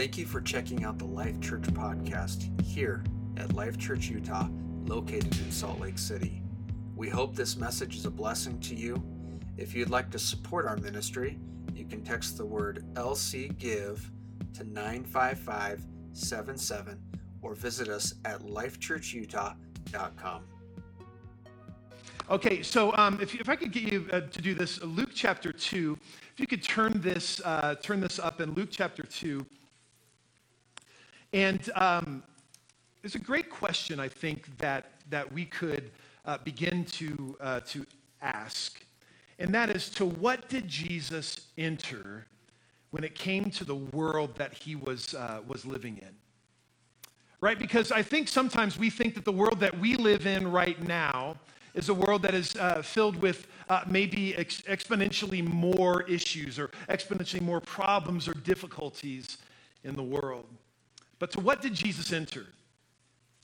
Thank you for checking out the Life Church podcast here at Life Church Utah, located in Salt Lake City. We hope this message is a blessing to you. If you'd like to support our ministry, you can text the word LC Give to 95577 or visit us at lifechurchutah.com. Okay, so um, if, if I could get you uh, to do this, Luke chapter 2, if you could turn this, uh, turn this up in Luke chapter 2. And um, there's a great question, I think, that, that we could uh, begin to, uh, to ask. And that is to what did Jesus enter when it came to the world that he was, uh, was living in? Right? Because I think sometimes we think that the world that we live in right now is a world that is uh, filled with uh, maybe ex- exponentially more issues or exponentially more problems or difficulties in the world. But to what did Jesus enter?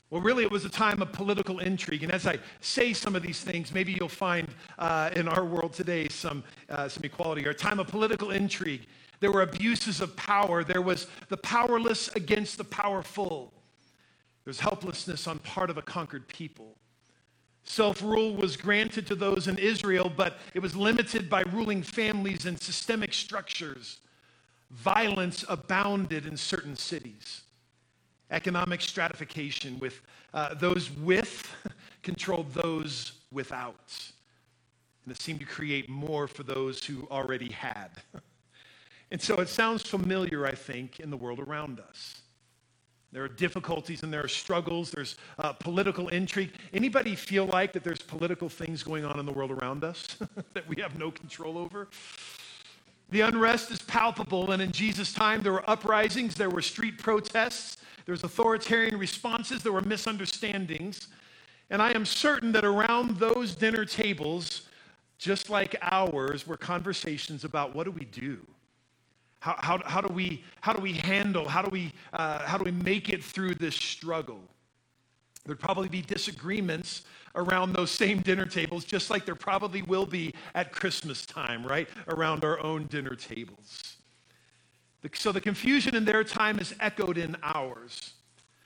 Well, really, it was a time of political intrigue. And as I say some of these things, maybe you'll find uh, in our world today some, uh, some equality or a time of political intrigue. There were abuses of power. There was the powerless against the powerful. there was helplessness on part of a conquered people. Self rule was granted to those in Israel, but it was limited by ruling families and systemic structures. Violence abounded in certain cities. Economic stratification with uh, those with controlled those without. And it seemed to create more for those who already had. and so it sounds familiar, I think, in the world around us. There are difficulties and there are struggles. There's uh, political intrigue. Anybody feel like that there's political things going on in the world around us that we have no control over? The unrest is palpable, and in Jesus' time, there were uprisings, there were street protests, there was authoritarian responses, there were misunderstandings. And I am certain that around those dinner tables, just like ours, were conversations about what do we do? How, how, how, do, we, how do we handle, how do we, uh, how do we make it through this struggle? There'd probably be disagreements around those same dinner tables, just like there probably will be at Christmas time, right? Around our own dinner tables. So the confusion in their time is echoed in ours.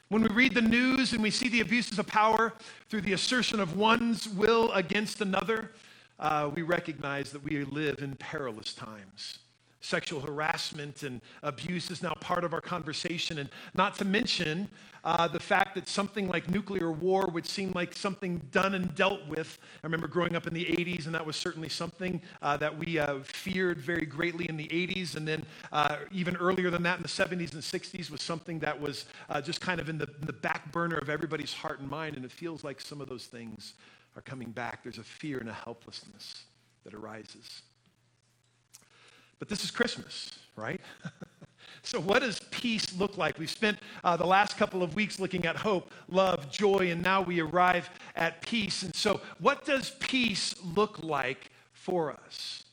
When we read the news and we see the abuses of power through the assertion of one's will against another, uh, we recognize that we live in perilous times. Sexual harassment and abuse is now part of our conversation, and not to mention uh, the fact that something like nuclear war would seem like something done and dealt with. I remember growing up in the 80s, and that was certainly something uh, that we uh, feared very greatly in the 80s. And then uh, even earlier than that, in the 70s and 60s, was something that was uh, just kind of in the, in the back burner of everybody's heart and mind. And it feels like some of those things are coming back. There's a fear and a helplessness that arises. But this is Christmas, right? so, what does peace look like? We've spent uh, the last couple of weeks looking at hope, love, joy, and now we arrive at peace. And so, what does peace look like for us?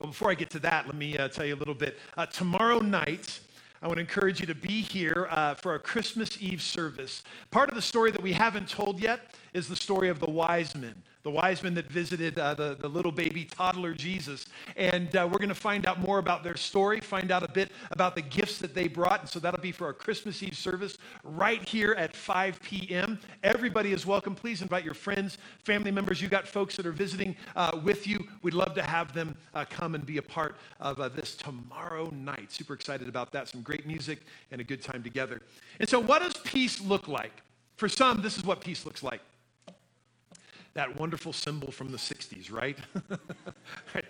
Well, before I get to that, let me uh, tell you a little bit. Uh, tomorrow night, I want to encourage you to be here uh, for our Christmas Eve service. Part of the story that we haven't told yet is the story of the wise men the wise men that visited uh, the, the little baby toddler Jesus. And uh, we're going to find out more about their story, find out a bit about the gifts that they brought. And so that'll be for our Christmas Eve service right here at 5 p.m. Everybody is welcome. Please invite your friends, family members. You got folks that are visiting uh, with you. We'd love to have them uh, come and be a part of uh, this tomorrow night. Super excited about that. Some great music and a good time together. And so, what does peace look like? For some, this is what peace looks like that wonderful symbol from the 60s, right?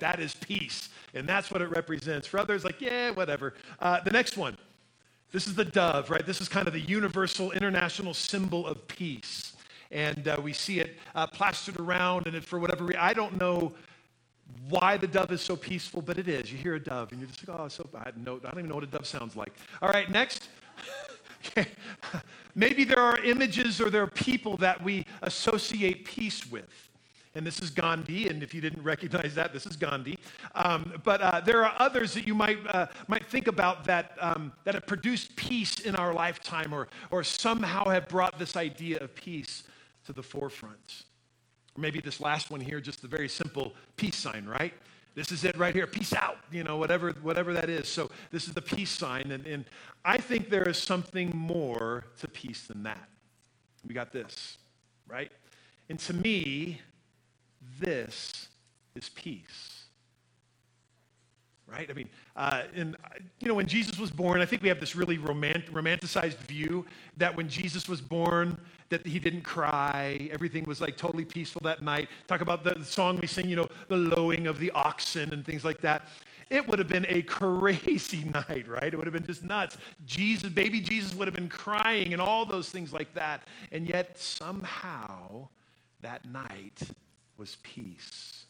That is peace. And that's what it represents. For others, like, yeah, whatever. Uh, the next one. This is the dove, right? This is kind of the universal international symbol of peace. And uh, we see it uh, plastered around, and for whatever reason, I don't know why the dove is so peaceful, but it is. You hear a dove, and you're just like, oh, so bad. No, I don't even know what a dove sounds like. All right, next. Maybe there are images or there are people that we associate peace with. And this is Gandhi, and if you didn't recognize that, this is Gandhi. Um, but uh, there are others that you might, uh, might think about that, um, that have produced peace in our lifetime or, or somehow have brought this idea of peace to the forefront. Or maybe this last one here, just the very simple peace sign, right? This is it right here. Peace out. You know, whatever, whatever that is. So this is the peace sign. And, and I think there is something more to peace than that. We got this, right? And to me, this is peace right? I mean, uh, and you know, when Jesus was born, I think we have this really romant- romanticized view that when Jesus was born, that he didn't cry, everything was like totally peaceful that night. Talk about the, song we sing, you know, the lowing of the oxen and things like that. It would have been a crazy night, right? It would have been just nuts. Jesus, baby Jesus would have been crying and all those things like that. And yet somehow that night was peace.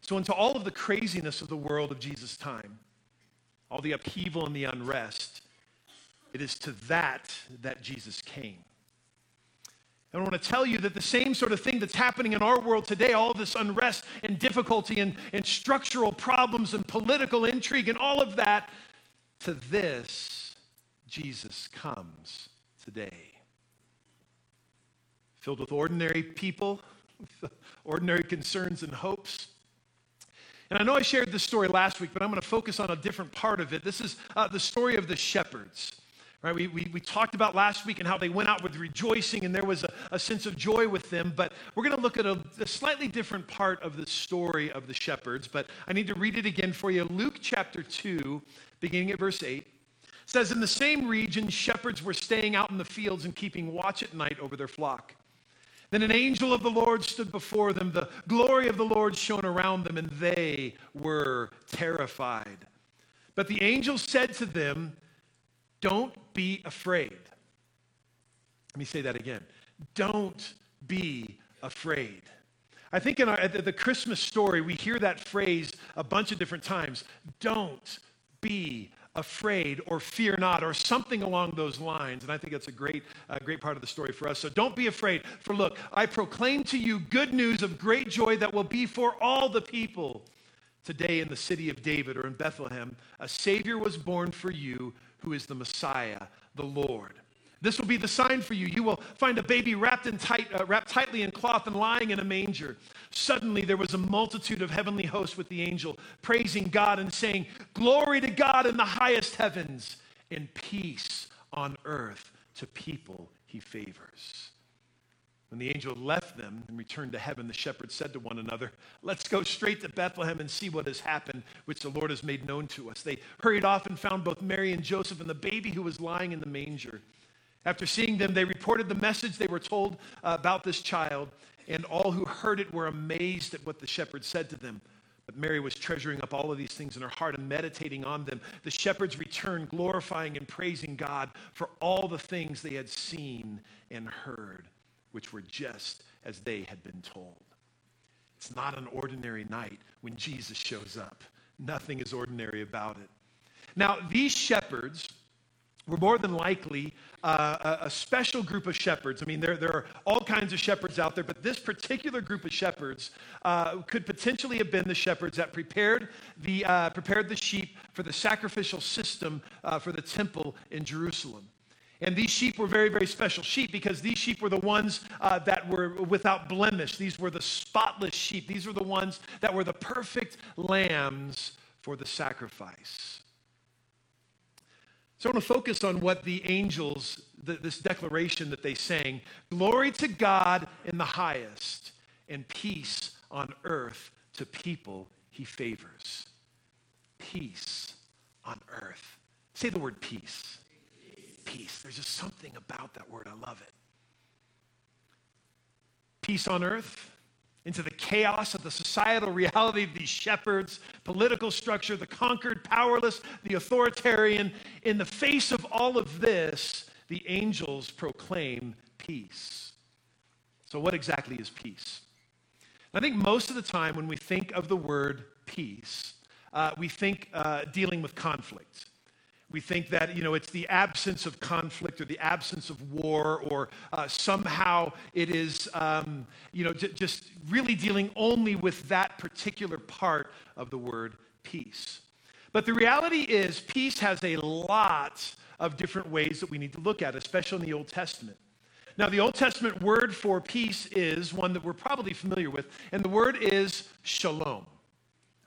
So, into all of the craziness of the world of Jesus' time, all the upheaval and the unrest, it is to that that Jesus came. And I want to tell you that the same sort of thing that's happening in our world today, all this unrest and difficulty and, and structural problems and political intrigue and all of that, to this, Jesus comes today. Filled with ordinary people, with ordinary concerns and hopes and I know I shared this story last week, but I'm going to focus on a different part of it. This is uh, the story of the shepherds. Right, we, we, we, talked about last week and how they went out with rejoicing and there was a, a sense of joy with them. But we're going to look at a, a slightly different part of the story of the shepherds. But I need to read it again for you. Luke chapter 2, beginning at verse 8, says, In the same region, shepherds were staying out in the fields and keeping watch at night over their flock. Then an angel of the Lord stood before them. The glory of the Lord shone around them, and they were terrified. But the angel said to them, Don't be afraid. Let me say that again. Don't be afraid. I think in our, the Christmas story, we hear that phrase a bunch of different times. Don't be afraid or fear not or something along those lines. And I think that's a great, uh, great part of the story for us. So don't be afraid. For look, I proclaim to you good news of great joy that will be for all the people. Today in the city of David or in Bethlehem, a Savior was born for you who is the Messiah, the Lord. This will be the sign for you. You will find a baby wrapped, in tight, uh, wrapped tightly in cloth and lying in a manger. Suddenly there was a multitude of heavenly hosts with the angel, praising God and saying, Glory to God in the highest heavens, and peace on earth to people he favors. When the angel left them and returned to heaven, the shepherds said to one another, Let's go straight to Bethlehem and see what has happened, which the Lord has made known to us. They hurried off and found both Mary and Joseph and the baby who was lying in the manger. After seeing them, they reported the message they were told uh, about this child, and all who heard it were amazed at what the shepherds said to them. But Mary was treasuring up all of these things in her heart and meditating on them. The shepherds returned, glorifying and praising God for all the things they had seen and heard, which were just as they had been told. It's not an ordinary night when Jesus shows up. Nothing is ordinary about it. Now, these shepherds were more than likely uh, a, special group of shepherds. I mean, there, there are all kinds of shepherds out there, but this particular group of shepherds uh, could potentially have been the shepherds that prepared the, uh, prepared the sheep for the sacrificial system uh, for the temple in Jerusalem. And these sheep were very, very special sheep because these sheep were the ones uh, that were without blemish. These were the spotless sheep. These were the ones that were the perfect lambs for the sacrifice. So I want to focus on what the angels, the, this declaration that they sang Glory to God in the highest, and peace on earth to people he favors. Peace on earth. Say the word peace. Peace. There's just something about that word. I love it. Peace on earth into the chaos of the societal reality of these shepherds, political structure, the conquered, powerless, the authoritarian. In the face of all of this, the angels proclaim peace. So, what exactly is peace? I think most of the time when we think of the word peace, uh, we think uh, dealing with conflict. We think that, you know, it's the absence of conflict or the absence of war or uh, somehow it is, um, you know, j- just really dealing only with that particular part of the word peace. But the reality is, peace has a lot of different ways that we need to look at, especially in the Old Testament. Now, the Old Testament word for peace is one that we're probably familiar with, and the word is shalom.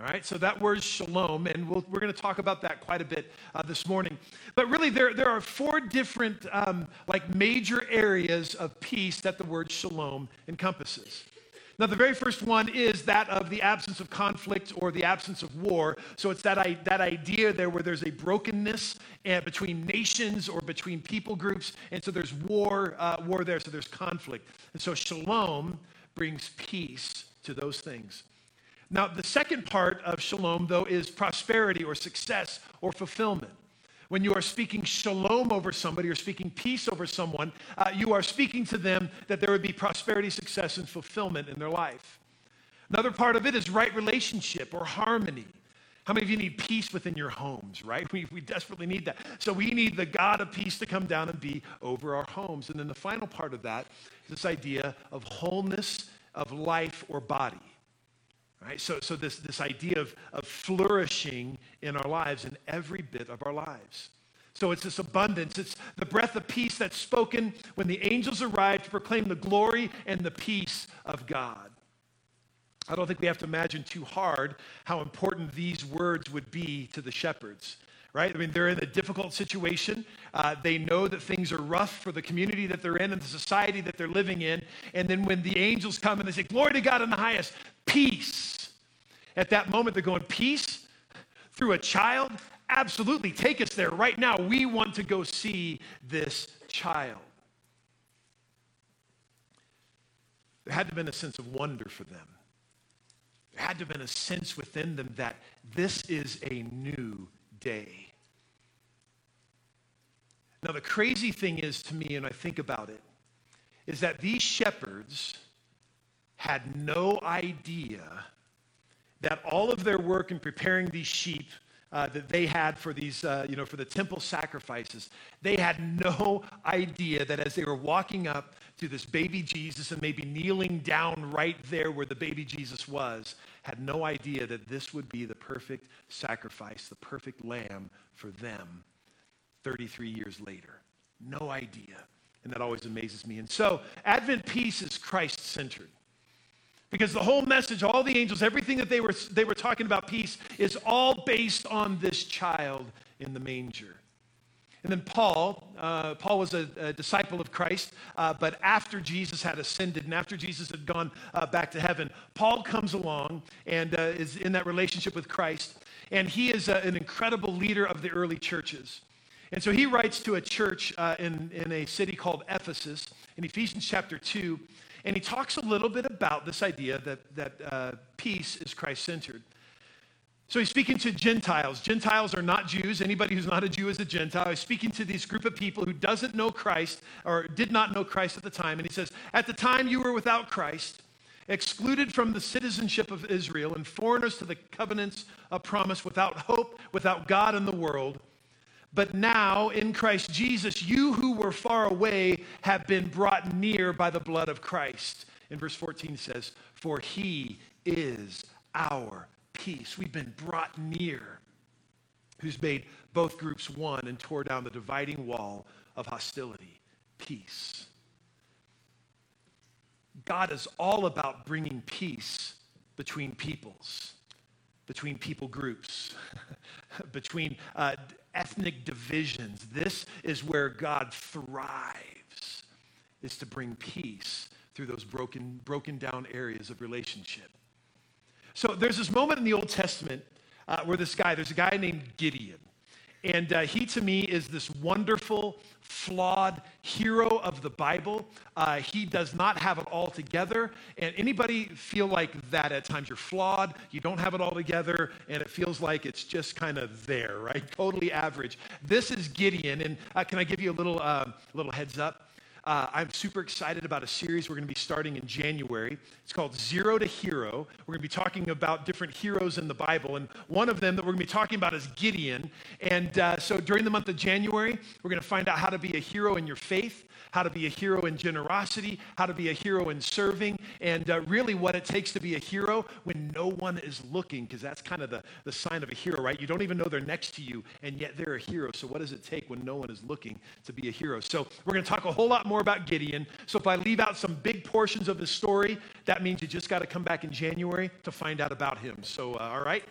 All right, so that word shalom, and we we are going to talk about that quite a bit uh, this morning. But really, there, there are four different, um, like, major areas of peace that the word shalom encompasses. Now, the very first one is that of the absence of conflict or the absence of war. So it's that, that idea there where there's a brokenness uh, between nations or between people groups. And so there's war, uh, war there, so there's conflict. And so shalom brings peace to those things. Now, the second part of shalom, though, is prosperity or success or fulfillment. When you are speaking shalom over somebody or speaking peace over someone, uh, you are speaking to them that there would be prosperity, success, and fulfillment in their life. Another part of it is right relationship or harmony. How many of you need peace within your homes, right? We, we desperately need that. So we need the God of peace to come down and be over our homes. And then the final part of that is this idea of wholeness of life or body. Right? So, so this, this idea of, of flourishing in our lives, in every bit of our lives. So it's this abundance. It's the breath of peace that's spoken when the angels arrive to proclaim the glory and the peace of God. I don't think we have to imagine too hard how important these words would be to the shepherds right? I mean, they're in a difficult situation. Uh, they know that things are rough for the community that they're in and the society that they're living in. And then when the angels come and they say, Glory to God in the highest, peace. At that moment, they're going, Peace through a child? Absolutely. Take us there right now. We want to go see this child. There had to have been a sense of wonder for them. There had to have been a sense within them that this is a new day. Now, the crazy thing is to me, and I think about it, is that these shepherds had no idea that all of their work in preparing these sheep uh, that they had for these, uh, you know, for the temple sacrifices, they had no idea that as they were walking up to this baby Jesus and maybe kneeling down right there where the baby Jesus was, had no idea that this would be the perfect sacrifice, the perfect lamb for them 33 years later. No idea. And that always amazes me. And so, Advent peace is Christ centered. Because the whole message, all the angels, everything that they were, they were talking about peace is all based on this child in the manger. And then Paul, uh, Paul was a, a, disciple of Christ, uh, but after Jesus had ascended and after Jesus had gone uh, back to heaven, Paul comes along and uh, is in that relationship with Christ. And he is a, an incredible leader of the early churches. And so he writes to a church uh, in, in a city called Ephesus in Ephesians chapter 2. And he talks a little bit about this idea that, that uh, peace is Christ centered. So he's speaking to Gentiles. Gentiles are not Jews. Anybody who's not a Jew is a Gentile. He's speaking to this group of people who doesn't know Christ or did not know Christ at the time. And he says, At the time you were without Christ, excluded from the citizenship of Israel, and foreigners to the covenants of promise, without hope, without God in the world. But now, in Christ Jesus, you who were far away have been brought near by the blood of Christ. In verse 14 says, For he is our peace. We've been brought near, who's made both groups one and tore down the dividing wall of hostility. Peace. God is all about bringing peace between peoples, between people groups, between uh, ethnic divisions. This is where God thrives, is to bring peace through those broken, broken down areas of relationship. So there's this moment in the Old Testament uh, where this guy, there's a guy named Gideon. And uh, he, to me, is this wonderful, flawed hero of the Bible. Uh, he does not have it all together. And anybody feel like that at times? You're flawed, you don't have it all together, and it feels like it's just kind of there, right? Totally average. This is Gideon. And uh, can I give you a little, uh, little heads up? Uh, I'm super excited about a series we're going to be starting in January. It's called Zero to Hero. We're going to be talking about different heroes in the Bible. And one of them that we're going to be talking about is Gideon. And uh, so during the month of January, we're going to find out how to be a hero in your faith how to be a hero in generosity, how to be a hero in serving, and uh, really what it takes to be a hero when no one is looking, because that's kind of the, the sign of a hero, right? You don't even know they're next to you, and yet they're a hero. So, what does it take when no one is looking to be a hero? So, we're going to talk a whole lot more about Gideon. So if I leave out some big portions of his story, that means you just got to come back in January to find out about him. So, uh, all right?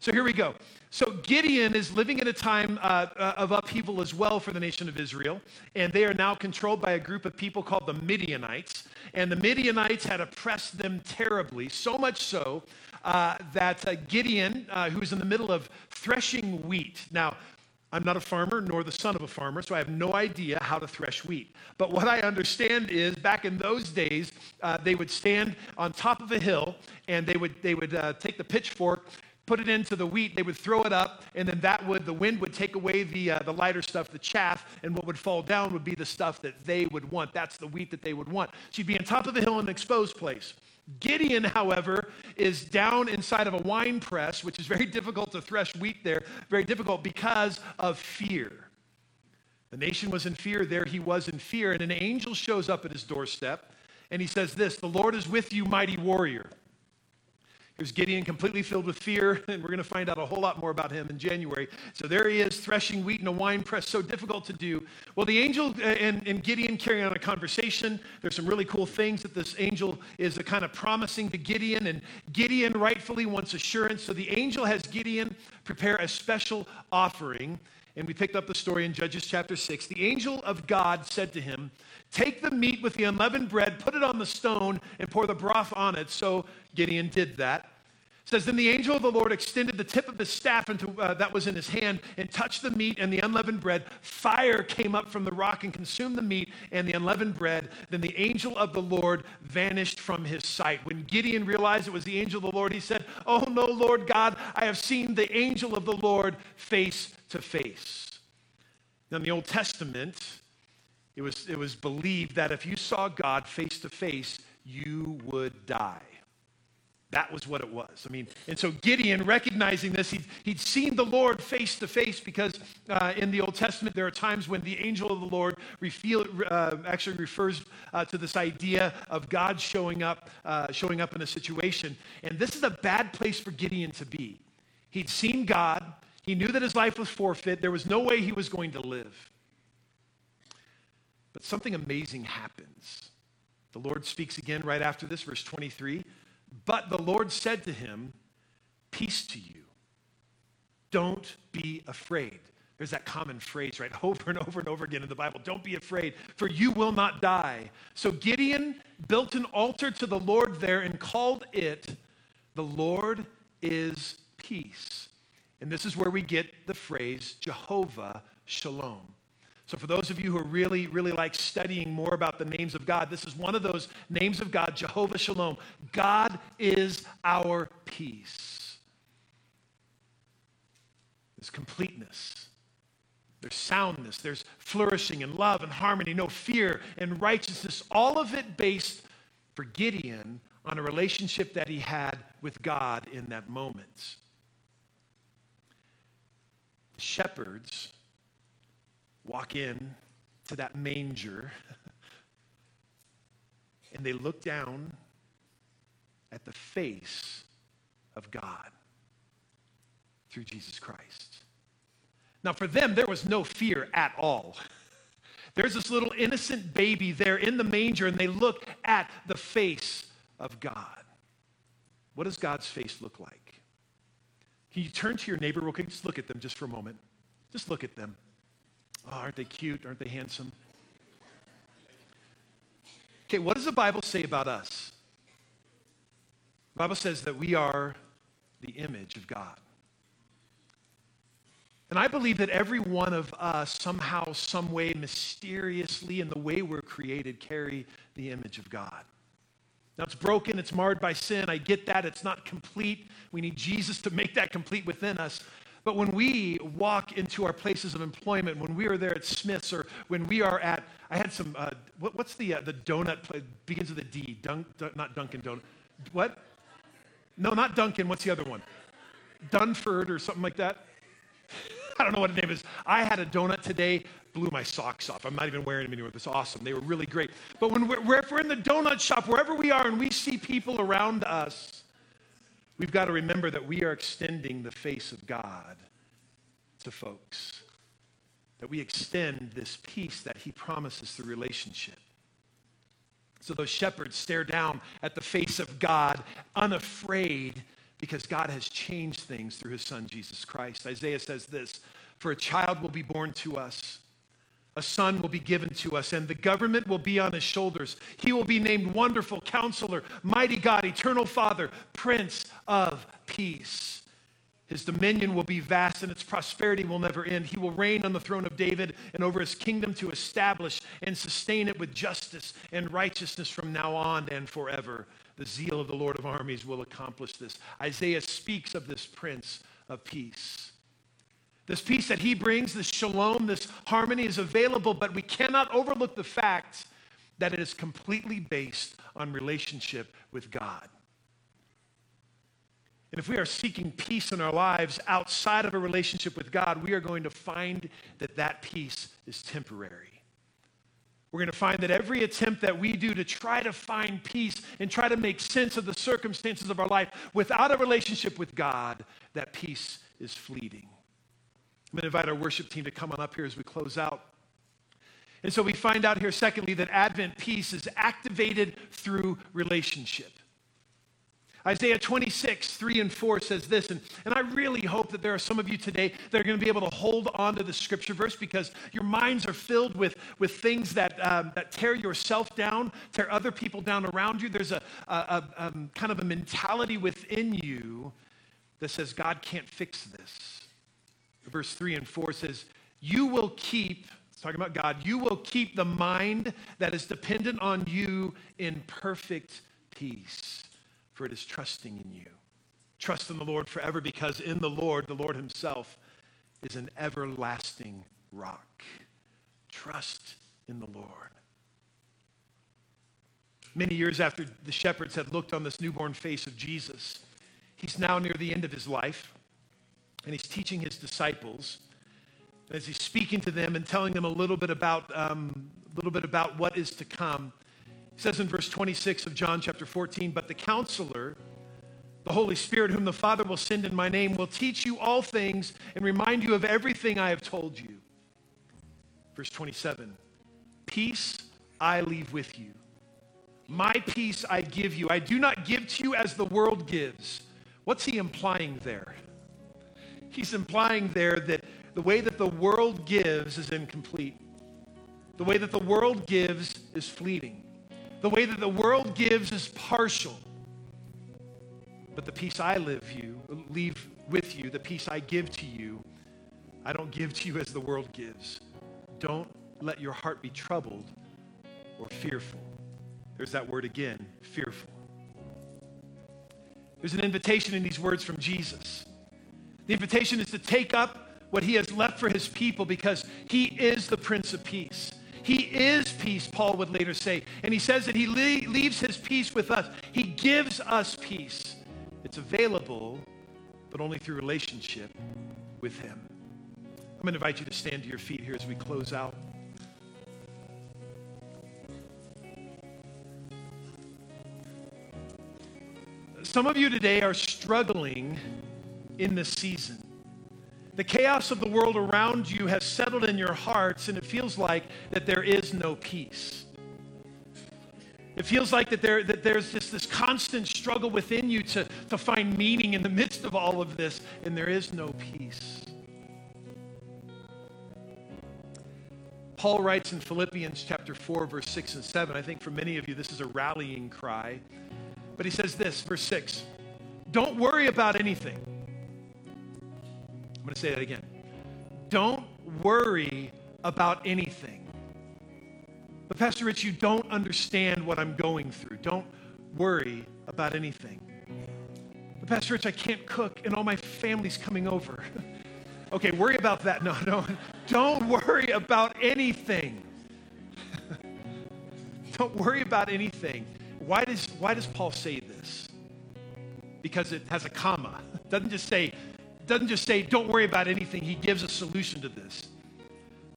So here we go. So Gideon is living in a time uh, uh, of upheaval as well for the nation of Israel, and they are now controlled by a group of people called the Midianites. And the Midianites had oppressed them terribly, so much so uh, that uh, Gideon, uh, who's in the middle of threshing wheat. Now, I'm not a farmer nor the son of a farmer, so I have no idea how to thresh wheat. But what I understand is back in those days, uh, they would stand on top of a hill and they would, they would take the pitchfork put it into the wheat, they would throw it up, and then that would, the wind would take away the, uh, the lighter stuff, the chaff, and what would fall down would be the stuff that they would want. That's the wheat that they would want. So you'd be on top of a hill in an exposed place. Gideon, however, is down inside of a wine press, which is very difficult to thresh wheat there, very difficult because of fear. The nation was in fear, there he was in fear, and an angel shows up at his doorstep, and he says this The Lord is with you, mighty warrior. Here's Gideon completely filled with fear, and we're going to find out a whole lot more about him in January. So there he is, threshing wheat in a wine press, so difficult to do. Well, the angel uh, and, and Gideon carrying on a conversation. There's some really cool things that this angel is kind of promising to Gideon, and Gideon rightfully wants assurance. So the angel has Gideon prepare a special offering. And we picked up the story in Judges chapter 6. The angel of God said to him, Take the meat with the unleavened bread, put it on the stone, and pour the broth on it. So Gideon did that says then the angel of the lord extended the tip of his staff into, uh, that was in his hand and touched the meat and the unleavened bread. Fire came up from the rock and consumed the meat and the unleavened bread. Then the angel of the lord vanished from his sight. When gideon realized it was the angel of the lord he said oh no lord god i have seen the angel of the lord face to face. Now in the old testament it was, it was believed that if you saw god face to face you would die that was what it was. I mean, and so Gideon, recognizing this, he'd, he'd seen the Lord face to face because uh, in the Old Testament there are times when the angel of the Lord uh, actually refers uh, to this idea of God showing up, uh, showing up in a situation. And this is a bad place for Gideon to be. He'd seen God. He knew that his life was forfeit. There was no way he was going to live. But something amazing happens. The Lord speaks again right after this, verse 23. But the Lord said to him, Peace to you. Don't be afraid. There's that common phrase, right? Over and over and over again in the Bible. Don't be afraid, for you will not die. So Gideon built an altar to the Lord there and called it, The Lord is Peace. And this is where we get the phrase Jehovah Shalom. So, for those of you who really, really like studying more about the names of God, this is one of those names of God, Jehovah Shalom. God is our peace. There's completeness, there's soundness, there's flourishing and love and harmony, no fear and righteousness, all of it based for Gideon on a relationship that he had with God in that moment. Shepherds walk in to that manger and they look down at the face of God through Jesus Christ. Now, for them, there was no fear at all. There's this little innocent baby there in the manger, and they look at the face of God. What does God's face look like? Can you turn to your neighbor real quick? Just look at them just for a moment. Just look at them. Oh, aren't they cute? Aren't they handsome? Okay, what does the Bible say about us? The Bible says that we are the image of God. And I believe that every one of us, somehow, some way, mysteriously, in the way we're created, carry the image of God. Now, it's broken, it's marred by sin. I get that. It's not complete. We need Jesus to make that complete within us. But when we walk into our places of employment, when we are there at Smith's, or when we are at, I had some, uh, what, what's the, uh, the donut begins with a D, Dunk, not Dunkin' Donut. What? No, not Dunkin', what's the other one? Dunford or something like that? I don't know what the name is. I had a donut today, blew my socks off. I'm not even wearing them anymore. It's awesome. They were really great. But when we're, if we're in the donut shop, wherever we are, and we see people around us, We've got to remember that we are extending the face of God to folks. that we extend this peace that he promises through relationship. So those shepherds stare down at the face of God, unafraid, because God has changed things through his son, Jesus Christ. Isaiah says this For a child will be born to us, a son will be given to us, and the government will be on his shoulders. He will be named Wonderful Counselor, Mighty God, Eternal Father, Prince of Peace. His dominion will be vast and its prosperity will never end. He will reign on the throne of David and over his kingdom to establish and sustain it with justice and righteousness from now on and forever. The zeal of the Lord of armies will accomplish this. Isaiah speaks of this Prince of Peace. This peace that he brings, this shalom, this harmony is available, but we cannot overlook the fact that it is completely based on relationship with God. And if we are seeking peace in our lives outside of a relationship with God, we are going to find that that peace is temporary. We're going to find that every attempt that we do to try to find peace and try to make sense of the circumstances of our life without a relationship with God, that peace is fleeting. I'm going to invite our worship team to come on up here as we close out. And so we find out here, secondly, that Advent peace is activated through relationship. Isaiah 26, 3 and 4 says this, and, and I really hope that there are some of you today that are going to be able to hold on to the scripture verse because your minds are filled with, with things that, um, that tear yourself down, tear other people down around you. There's a, a, a um, kind of a mentality within you that says, God can't fix this. Verse 3 and 4 says, You will keep, it's talking about God, you will keep the mind that is dependent on you in perfect peace for it is trusting in you. Trust in the Lord forever because in the Lord, the Lord Himself is an everlasting rock. Trust in the Lord. Many years after the shepherds had looked on this newborn face of Jesus, he's now near the end of his life, and he's teaching his disciples. As he's speaking to them and telling them a little bit about, um, a little bit about what is to come, he says in verse 26 of John chapter 14, but the counselor, the Holy Spirit, whom the Father will send in my name, will teach you all things and remind you of everything I have told you. Verse 27 Peace I leave with you. My peace I give you. I do not give to you as the world gives. What's he implying there? He's implying there that the way that the world gives is incomplete. The way that the world gives is fleeting. The way that the world gives is partial. But the peace I live you, leave with you, the peace I give to you, I don't give to you as the world gives. Don't let your heart be troubled or fearful. There's that word again, fearful. There's an invitation in these words from Jesus. The invitation is to take up what he has left for his people because he is the Prince of Peace. He is peace, Paul would later say. And he says that he le- leaves his peace with us. He gives us peace. It's available, but only through relationship with him. I'm going to invite you to stand to your feet here as we close out. Some of you today are struggling in this season. The chaos of the world around you has settled in your hearts, and it feels like that there is no peace. It feels like that, there, that there's just this constant struggle within you to, to find meaning in the midst of all of this, and there is no peace. Paul writes in Philippians chapter 4, verse 6 and 7. I think for many of you, this is a rallying cry. But he says this, verse 6 Don't worry about anything. I'm going to say that again. Don't worry about anything. But, Pastor Rich, you don't understand what I'm going through. Don't worry about anything. But, Pastor Rich, I can't cook and all my family's coming over. okay, worry about that. No, no. Don't worry about anything. don't worry about anything. Why does, why does Paul say this? Because it has a comma. It doesn't just say, doesn't just say, don't worry about anything. He gives a solution to this.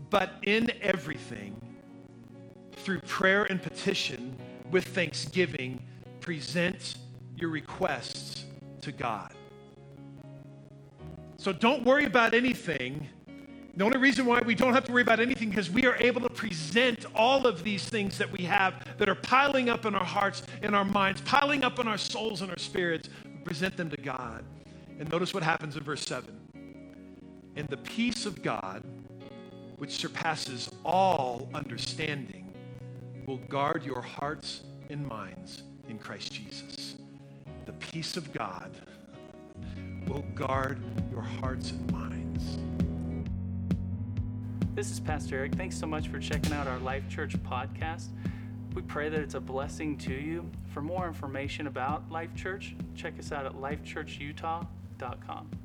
But in everything, through prayer and petition, with thanksgiving, present your requests to God. So don't worry about anything. The only reason why we don't have to worry about anything because we are able to present all of these things that we have that are piling up in our hearts, in our minds, piling up in our souls and our spirits. Present them to God. And notice what happens in verse 7. And the peace of God, which surpasses all understanding, will guard your hearts and minds in Christ Jesus. The peace of God will guard your hearts and minds. This is Pastor Eric. Thanks so much for checking out our Life Church podcast. We pray that it's a blessing to you. For more information about Life Church, check us out at lifechurchutah.com gmail.com.